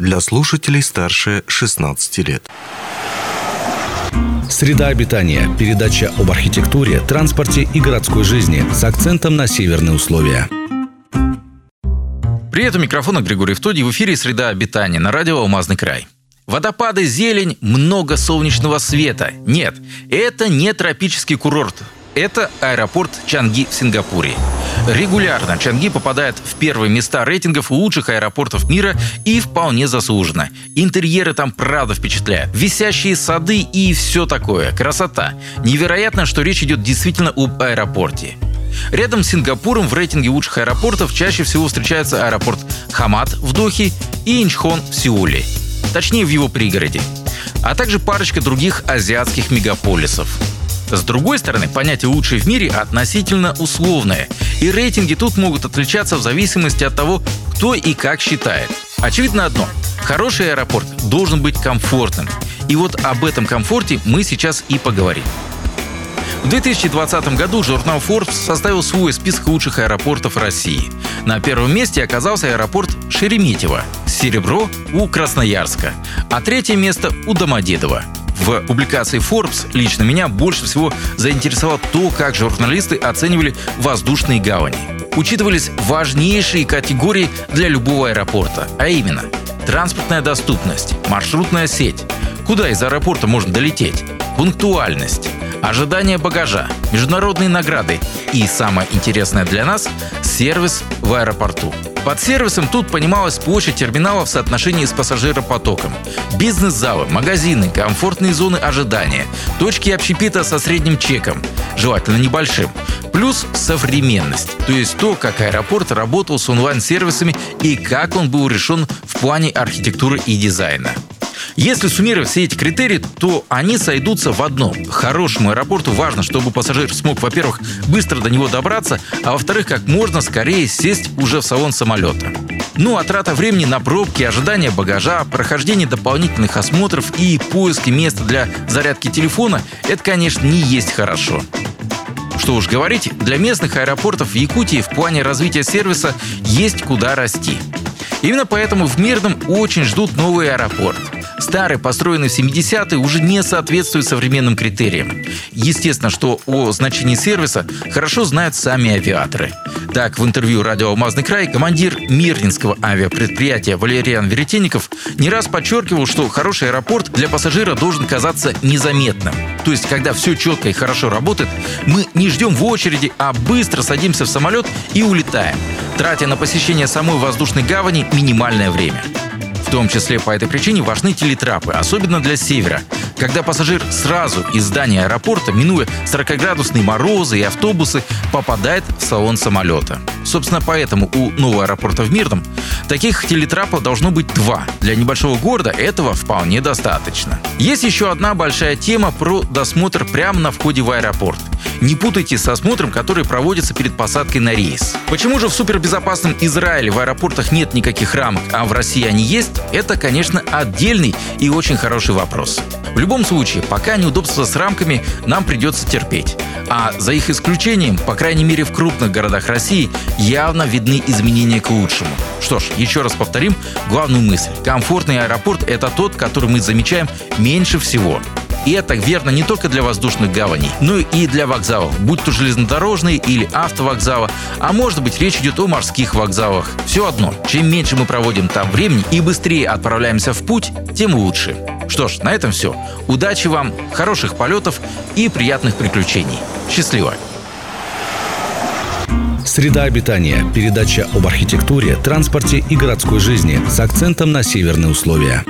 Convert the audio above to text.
для слушателей старше 16 лет. Среда обитания. Передача об архитектуре, транспорте и городской жизни с акцентом на северные условия. Привет, у микрофона Григорий Втодий. В эфире «Среда обитания» на радио «Алмазный край». Водопады, зелень, много солнечного света. Нет, это не тропический курорт. Это аэропорт Чанги в Сингапуре. Регулярно Чанги попадает в первые места рейтингов лучших аэропортов мира и вполне заслуженно. Интерьеры там правда впечатляют. Висящие сады и все такое. Красота. Невероятно, что речь идет действительно об аэропорте. Рядом с Сингапуром в рейтинге лучших аэропортов чаще всего встречается аэропорт Хамат в Дохе и Инчхон в Сеуле. Точнее, в его пригороде. А также парочка других азиатских мегаполисов. С другой стороны, понятие «лучший в мире» относительно условное, и рейтинги тут могут отличаться в зависимости от того, кто и как считает. Очевидно одно – хороший аэропорт должен быть комфортным. И вот об этом комфорте мы сейчас и поговорим. В 2020 году журнал Forbes составил свой список лучших аэропортов России. На первом месте оказался аэропорт Шереметьево, серебро у Красноярска, а третье место у Домодедово. В публикации Forbes лично меня больше всего заинтересовало то, как журналисты оценивали воздушные гавани. Учитывались важнейшие категории для любого аэропорта, а именно транспортная доступность, маршрутная сеть, куда из аэропорта можно долететь, пунктуальность, ожидание багажа, международные награды и, самое интересное для нас, сервис в аэропорту. Под сервисом тут понималась площадь терминала в соотношении с пассажиропотоком. Бизнес-залы, магазины, комфортные зоны ожидания, точки общепита со средним чеком, желательно небольшим, плюс современность, то есть то, как аэропорт работал с онлайн-сервисами и как он был решен в плане архитектуры и дизайна. Если суммировать все эти критерии, то они сойдутся в одном. Хорошему аэропорту важно, чтобы пассажир смог, во-первых, быстро до него добраться, а во-вторых, как можно скорее сесть уже в салон самолета. Ну а трата времени на пробки, ожидание багажа, прохождение дополнительных осмотров и поиски места для зарядки телефона – это, конечно, не есть хорошо. Что уж говорить, для местных аэропортов в Якутии в плане развития сервиса есть куда расти. Именно поэтому в Мирном очень ждут новый аэропорт – Старый, построенный в 70-е, уже не соответствует современным критериям. Естественно, что о значении сервиса хорошо знают сами авиаторы. Так, в интервью радио «Алмазный край» командир Мирнинского авиапредприятия Валериан Веретенников не раз подчеркивал, что хороший аэропорт для пассажира должен казаться незаметным. То есть, когда все четко и хорошо работает, мы не ждем в очереди, а быстро садимся в самолет и улетаем, тратя на посещение самой воздушной гавани минимальное время. В том числе по этой причине важны телетрапы, особенно для севера, когда пассажир сразу из здания аэропорта, минуя 40-градусные морозы и автобусы, попадает в салон самолета. Собственно, поэтому у нового аэропорта в Мирном таких телетрапов должно быть два. Для небольшого города этого вполне достаточно. Есть еще одна большая тема про досмотр прямо на входе в аэропорт. Не путайте с осмотром, который проводится перед посадкой на рейс. Почему же в супербезопасном Израиле в аэропортах нет никаких рамок, а в России они есть? Это, конечно, отдельный и очень хороший вопрос. В любом случае, пока неудобства с рамками нам придется терпеть. А за их исключением, по крайней мере в крупных городах России, явно видны изменения к лучшему. Что ж, еще раз повторим главную мысль. Комфортный аэропорт – это тот, который мы замечаем меньше всего. И это верно не только для воздушных гаваней, но и для вокзалов, будь то железнодорожные или автовокзалы, а может быть речь идет о морских вокзалах. Все одно, чем меньше мы проводим там времени и быстрее отправляемся в путь, тем лучше. Что ж, на этом все. Удачи вам, хороших полетов и приятных приключений. Счастливо! Среда обитания. Передача об архитектуре, транспорте и городской жизни с акцентом на северные условия.